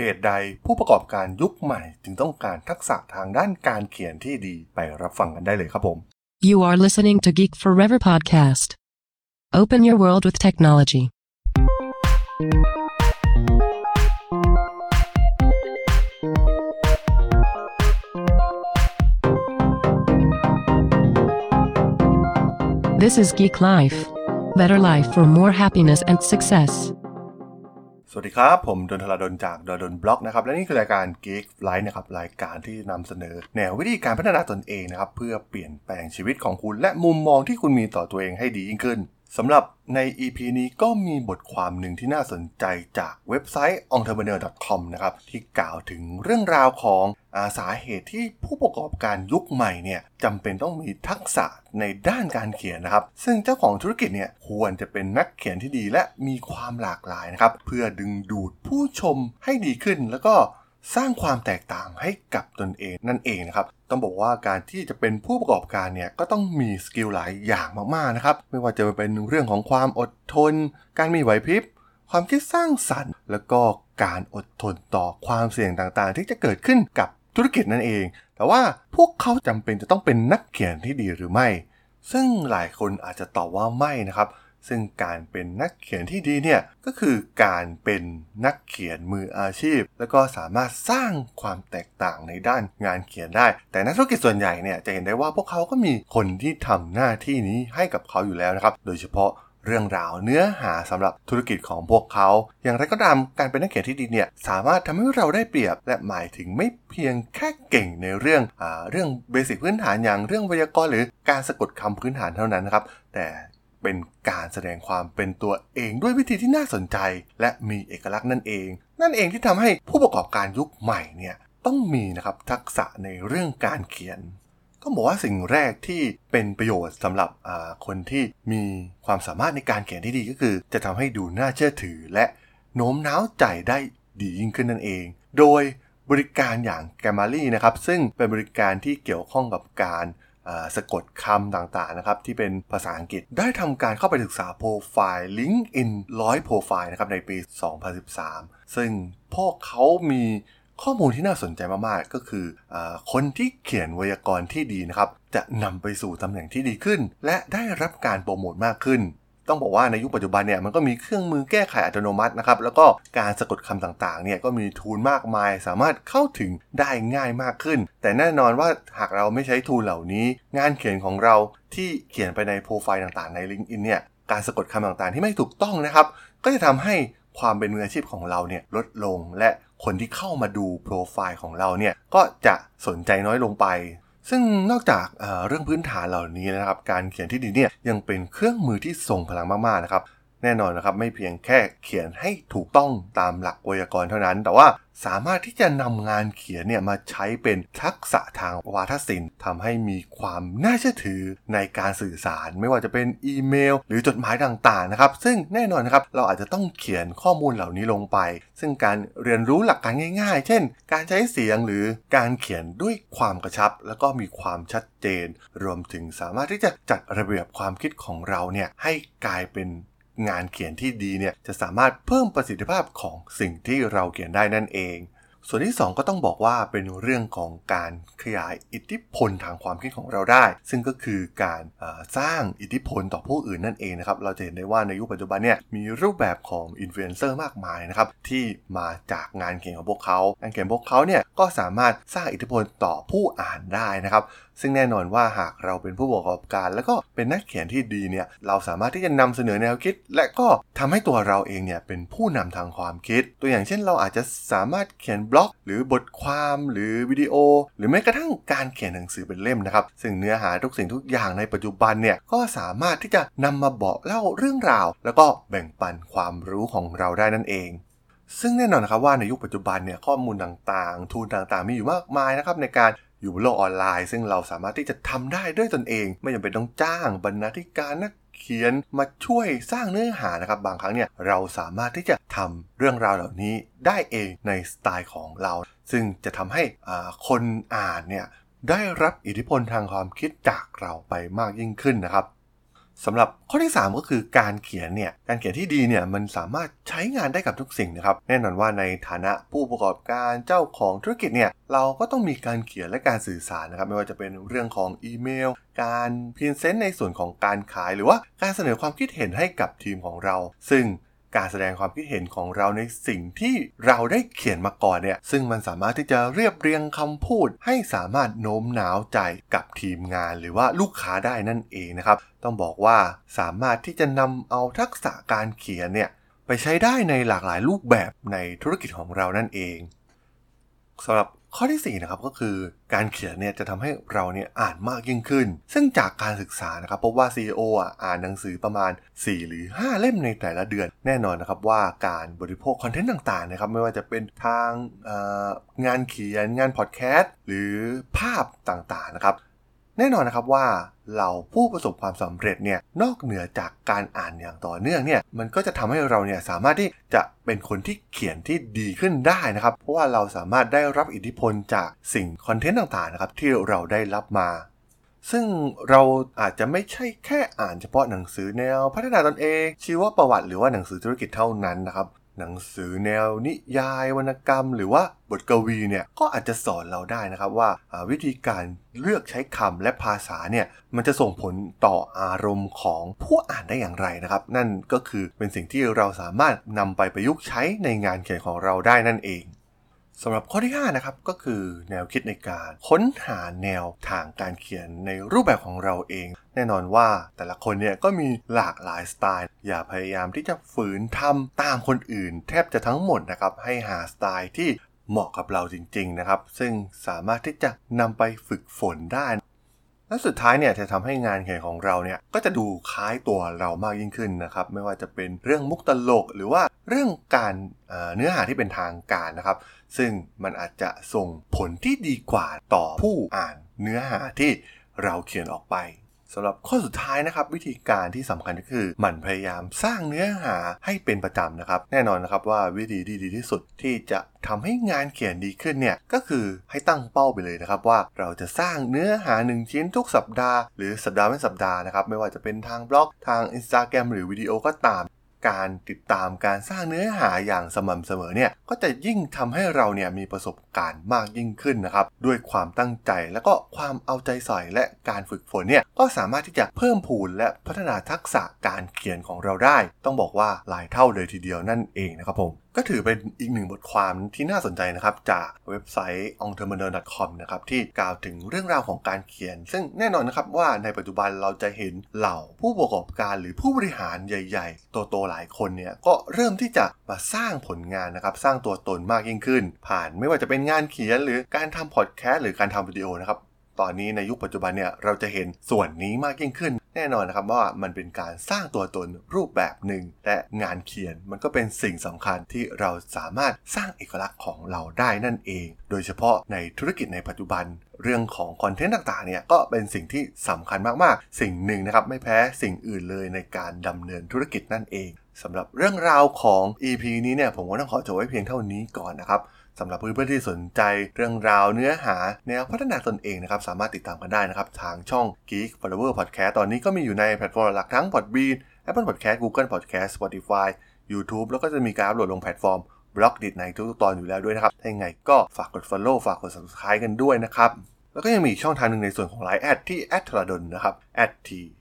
เหตุใดผู้ประกอบการยุคใหม่จึงต้องการทักษะทางด้านการเขียนที่ดีไปรับฟังกันได้เลยครับผม You are listening to Geek Forever podcast. Open your world with technology. This is Geek Life. Better life for more happiness and success. สวัสดีครับ ผมดนทลาดนจากดนบล็อกนะครับและนี่คือรายการ Geek Life นะครับรายการที่นำเสนอ แนววิธีการพัฒนาตนเองนะครับเพื่อเปลี่ยนแปลงชีวิตของคุณ และมุมมองที่คุณมีต่อตัวเองให้ดียิ่งขึ้น สำหรับใน EP นี้ก็มีบทความหนึ่งที่น่าสนใจจากเว็บไซต์ entrepreneur.com นะครับที่กล่าวถึงเรื่องราวของอาสาเหตุที่ผู้ประกอบการยุคใหม่เนี่ยจำเป็นต้องมีทักษะในด้านการเขียนนะครับ ซึ่งเจ้าของธุรกิจเนี่ยควรจะเป็นนักเขียนที่ดีและมีความหลากหลายนะครับ เพื่อดึงดูดผู้ชมให้ดีขึ้นแล้วก็ สร้างความแตกต่างให้กับตนเองนั่นเองนะครับ ต้องบอกว่าการที่จะเป็นผู้ประกอบการเนี่ยก็ต้องมีสกิลหลายอย่างมากๆนะครับ ไม่ว่าจะเป็นเรื่องของความอดทน การมีไหวพริบ ความคิดสร้างสรรค์ แล้วก็การอดทนต่อความเสี่ยงต่างๆ ที่จะเกิดขึ้นกับธุรกิจนั่นเอง แต่ว่าพวกเขาจำเป็นจะต้องเป็นนักเขียนที่ดีหรือไม่ ซึ่งหลายคนอาจจะตอบว่าไม่นะครับ ซึ่งการเป็นนักเขียนที่ดีเนี่ยก็คือการเป็นนักเขียนมืออาชีพ แล้วก็สามารถสร้างความแตกต่างในด้านงานเขียนได้ แต่นักธุรกิจส่วนใหญ่เนี่ยจะเห็นได้ว่าพวกเขาก็มีคนที่ทำหน้าที่นี้ให้กับเขาอยู่แล้วนะครับ โดยเฉพาะเรื่องราวเนื้อหาสำหรับธุรกิจของพวกเขา อย่างไรก็ตามการเป็นนักเขียนที่ดีเนี่ยสามารถทำให้เราได้เปรียบ และหมายถึงไม่เพียงแค่เก่งในเรื่องอ่าเรื่องเบสิกพื้นฐานอย่างเรื่องไวยากรณ์หรือการสะกดคำพื้นฐานเท่านั้นนะครับ แต่ เป็นการแสดงความเป็นตัวเองด้วยวิธีที่น่าสนใจ และมีเอกลักษณ์นั่นเอง นั่นเองที่ทำให้ผู้ประกอบการยุคใหม่เนี่ยต้องมีนะครับทักษะในเรื่องการเขียน ก็บอกว่าสิ่งแรกที่เป็นประโยชน์สำหรับคนที่มีความสามารถในการเขียนที่ดีก็คือ จะทำให้ดูน่าเชื่อถือ และโน้มน้าวใจได้ดียิ่งขึ้นนั่นเอง โดยบริการอย่างแกมมารีนะครับซึ่งเป็นบริการที่เกี่ยวข้องกับการ สะกดคำต่างๆนะครับที่เป็นภาษาอังกฤษ ได้ทำการเข้าไปศึกษาโปรไฟล์ LinkedIn ร้อยโปรไฟล์นะครับในปี 2013 ซึ่งพวกเขามีข้อมูลที่น่าสนใจมากๆ ก็คืออคนที่เขียนไวยากรณ์ที่ดีนะครับ จะนำไปสู่ตำแหน่งที่ดีขึ้น และได้รับการโปรโมทมากขึ้น ต้องบอกว่าในยุคปัจจุบันเนี่ยมันก็มีเครื่องมือแก้ไขอัตโนมัตินะครับแล้วก็การสะกดคำต่างๆเนี่ยก็มีทูลมากมาย สามารถเข้าถึงได้ง่ายมากขึ้น แต่แน่นอนว่าหากเราไม่ใช้ทูลเหล่านี้ งานเขียนของเราที่เขียนไปในโปรไฟล์ต่างๆใน LinkedIn เนี่ยการสะกดคำต่างๆ ที่ไม่ถูกต้องนะครับ ก็จะทำให้ความเป็นมืออาชีพของเราเนี่ยลดลงและคนที่เข้ามาดูโปรไฟล์ของเราเนี่ยก็จะสนใจน้อยลงไป ซึ่งนอกจากเเรื่องพื้นฐานเหล่านี้นะครับ การเขียนที่ดีเนี่ยยังเป็นเครื่องมือที่ทรงพลังมากๆนะครับ แน่นอนนะครับ ไม่เพียงแค่เขียนให้ถูกต้องตามหลักไวยากรณ์เท่านั้น แต่ว่าสามารถที่จะนำงานเขียนเนี่ยมาใช้เป็นทักษะทางวาทศิลป์ทำให้มีความน่าเชื่อถือในการสื่อสาร ไม่ว่าจะเป็นอีเมล หรือจดหมายต่างๆนะครับ ซึ่งแน่นอนนะครับเราอาจจะต้องเขียนข้อมูลเหล่านี้ลงไป ซึ่งการเรียนรู้หลักการง่าย ๆ เช่น การใช้เสียงหรือการเขียนด้วยความกระชับ แล้วก็มีความชัดเจน รวมถึงสามารถที่จะจัดระเบียบความคิดของเราเนี่ยให้กลายเป็น งานเขียนที่ดีเนี่ยจะสามารถเพิ่มประสิทธิภาพของสิ่งที่เราเขียนได้นั่นเอง ส่วนที่ 2 ก็ต้องบอกว่าเป็นเรื่องของการขยายอิทธิพลทางความคิดของเราได้ ซึ่งก็คือการสร้างอิทธิพลต่อผู้อื่นนั่นเองนะครับ เราจะเห็นได้ว่าในยุคปัจจุบันเนี่ยมีรูปแบบของอินฟลูเอนเซอร์มากมายนะครับที่มาจากงานเขียนของพวกเขางานเขียนพวกเขาเนี่ยก็สามารถสร้างอิทธิพลต่อผู้อ่านได้นะครับ ซึ่งแน่นอนว่าหากเราเป็นผู้ประกอบการ แล้วก็เป็นนักเขียนที่ดีเนี่ยเราสามารถที่จะนำเสนอแนวคิด และก็ทำให้ตัวเราเองเนี่ยเป็นผู้นำทางความคิด ตัวอย่างเช่น เราอาจจะสามารถเขียนบล็อก หรือบทความหรือวิดีโอ หรือแม้กระทั่งการเขียนหนังสือเป็นเล่มนะครับซึ่งเนื้อหาทุกสิ่งทุกอย่างในปัจจุบันเนี่ยก็สามารถที่จะนำมาบอกเล่าเรื่องราว แล้วก็แบ่งปันความรู้ของเราได้นั่นเองซึ่งแน่นอนนะครับว่าในยุคปัจจุบันเนี่ยข้อมูลต่างๆ ทูลต่างๆ มีอยู่มากมายนะครับในการ อยู่บนโลกออนไลน์ ซึ่งเราสามารถที่จะทำได้ด้วยตนเอง ไม่จำเป็นต้องจ้างบรรณาธิการนักเขียนมาช่วยสร้างเนื้อหานะครับ บางครั้งเนี่ยเราสามารถที่จะทำเรื่องราวเหล่านี้ได้เองในสไตล์ของเรา ซึ่งจะทำให้คนอ่านเนี่ยได้รับอิทธิพลทางความคิดจากเราไปมากยิ่งขึ้นนะครับ สำหรับข้อที่ 3 ก็คือการเขียนเนี่ยการเขียนที่ดีเนี่ยมันสามารถใช้งานได้กับทุกสิ่งนะครับแน่นอนว่าในฐานะผู้ประกอบการเจ้าของธุรกิจเนี่ยเราก็ต้องมีการเขียนและการสื่อสารนะครับไม่ว่าจะเป็นเรื่องของอีเมล การพรีเซนต์ในส่วนของการขาย หรือว่าการเสนอความคิดเห็นให้กับทีมของเรา ซึ่ง การแสดงความคิดเห็นของเราในสิ่งที่เราได้เขียนมาก่อนเนี่ย ซึ่งมันสามารถที่จะเรียบเรียงคำพูด ให้สามารถโน้มน้าวใจกับทีมงาน หรือว่าลูกค้าได้นั่นเองนะครับ ต้องบอกว่าสามารถที่จะนำเอาทักษะการเขียนเนี่ยไปใช้ได้ในหลากหลายรูปแบบในธุรกิจของเรานั่นเองสำหรับ ข้อที่4นะครับก็คือการเขียนเนี่ยจะทำให้เราเนี่ยอ่านมากยิ่งขึ้น ซึ่งจากการศึกษานะครับพบว่า CEO อะอ่านหนังสือประมาณ 4 หรือ 5 เล่มในแต่ละเดือน แน่นอนนะครับว่าการบริโภคคอนเทนต์ต่างๆนะครับไม่ว่าจะเป็นทางงานเขียนงานพอดแคสต์หรือภาพต่างๆนะครับ แน่นอนนะครับว่าเราผู้ประสบความสำเร็จเนี่ยนอกเหนือจากการอ่านอย่างต่อเนื่องเนี่ยมันก็จะทำให้เราเนี่ยสามารถที่จะเป็นคนที่เขียนที่ดีขึ้นได้นะครับ เพราะว่าเราสามารถได้รับอิทธิพลจากสิ่งคอนเทนต์ต่างๆนะครับที่เราได้รับมาซึ่งเราอาจจะไม่ใช่แค่อ่านเฉพาะหนังสือแนว พัฒนาตนเอง ชีวประวัติหรือว่าหนังสือธุรกิจเท่านั้นนะครับ หนังสือแนวนิยายวรรณกรรม หรือว่าบทกวีเนี่ยก็อาจจะสอนเราได้นะครับว่าวิธีการเลือกใช้คำและภาษาเนี่ยมันจะส่งผลต่ออารมณ์ของผู้อ่านได้อย่างไรนะครับ นั่นก็คือเป็นสิ่งที่เราสามารถนำไปประยุกต์ใช้ในงานเขียนของเราได้นั่นเอง สำหรับข้อที่5นะครับก็คือแนวคิดในการค้นหาแนวทางการเขียนในรูปแบบของเราเอง แน่นอนว่าแต่ละคนเนี่ยก็มีหลากหลายสไตล์ อย่าพยายามที่จะฝืนทำตามคนอื่น แทบจะทั้งหมดนะครับให้หาสไตล์ที่เหมาะกับเราจริง ๆ นะครับ ซึ่งสามารถที่จะนำไปฝึกฝนได้และสุดท้ายเนี่ยจะทำให้งานเขียนของเราเนี่ยก็จะดูคล้ายตัวเรามากยิ่งขึ้นนะครับ ไม่ว่าจะเป็นเรื่องมุกตลก หรือว่า เรื่องการเนื้อหาที่เป็นทางการนะครับ ซึ่งมันอาจจะส่งผลที่ดีกว่าต่อผู้อ่านเนื้อหาที่เราเขียนออกไปสำหรับข้อสุดท้ายนะครับ วิธีการที่สำคัญก็คือหมั่นพยายามสร้างเนื้อหาให้เป็นประจำนะครับ แน่นอนนะครับว่าวิธีที่ดีที่สุดที่จะทำให้งานเขียนดีขึ้นเนี่ยก็คือให้ตั้งเป้าไปเลยนะครับว่าเราจะสร้างเนื้อหา1ชิ้นทุกสัปดาห์หรือสัปดาห์เป็นสัปดาห์นะครับไม่ว่าจะเป็นทางบล็อกทาง Instagram หรือวิดีโอก็ตาม การติดตามการสร้างเนื้อหาอย่างสม่ำเสมอเนี่ยก็จะยิ่งทำให้เราเนี่ยมีประสบการณ์มากยิ่งขึ้นนะครับด้วยความตั้งใจและก็ความเอาใจใส่และการฝึกฝนเนี่ยก็สามารถที่จะเพิ่มพูนและพัฒนาทักษะการเขียนของเราได้ ต้องบอกว่าหลายเท่าเลยทีเดียวนั่นเองนะครับผมก็ถือเป็นอีกหนึ่งบทความที่น่าสนใจนะครับ จากเว็บไซต์ entrepreneur.com นะครับที่กล่าวถึงเรื่องราวของการเขียน ซึ่งแน่นอนนะครับว่าในปัจจุบันเราจะเห็นเหล่าผู้ประกอบการหรือผู้บริหารใหญ่ๆโตๆหลายคนเนี่ยก็เริ่มที่จะมาสร้างผลงานนะครับ สร้างตัวตนมากยิ่งขึ้น ผ่านไม่ว่าจะเป็นงานเขียนหรือการทำพอดแคสต์หรือการทำวิดีโอนะครับ ตอนนี้ในยุคปัจจุบันเนี่ยเราจะเห็นส่วนนี้มากยิ่งขึ้น แน่นอนนะครับว่ามันเป็นการสร้างตัวตนรูปแบบหนึ่งและงานเขียนมันก็เป็นสิ่งสำคัญที่เราสามารถสร้างเอกลักษณ์ของเราได้นั่นเอง โดยเฉพาะในธุรกิจในปัจจุบันเรื่องของคอนเทนต์ต่างๆ เนี่ยก็เป็นสิ่งที่สำคัญมากๆ สิ่งหนึ่งนะครับไม่แพ้สิ่งอื่นเลยในการดำเนินธุรกิจนั่นเองสำหรับเรื่องราวของ EP นี้เนี่ยผมก็ต้องขอจบไว้เพียงเท่านี้ก่อนนะครับ สำหรับเพื่อนๆที่สนใจเรื่องราวเนื้อหาแนวพัฒนาตนเองนะครับสามารถติดตามกันได้นะครับ ทางช่อง Geek Flower Podcast ตอนนี้ก็มีอยู่ในแพลตฟอร์มหลักทั้ง Podbean Apple Podcast Google Podcast Spotify YouTube แล้วก็จะมีการอัปโหลดลงแพลตฟอร์ม Blockdit ในทุกตอนอยู่แล้วด้วยนะครับ ถ้าอย่างไรก็ฝากกด Follow ฝากกด Subscribe กันด้วยนะครับ แล้วก็ยังมีช่องทางหนึ่งในส่วนของ Line แอดที่แอดทรดนนะครับ t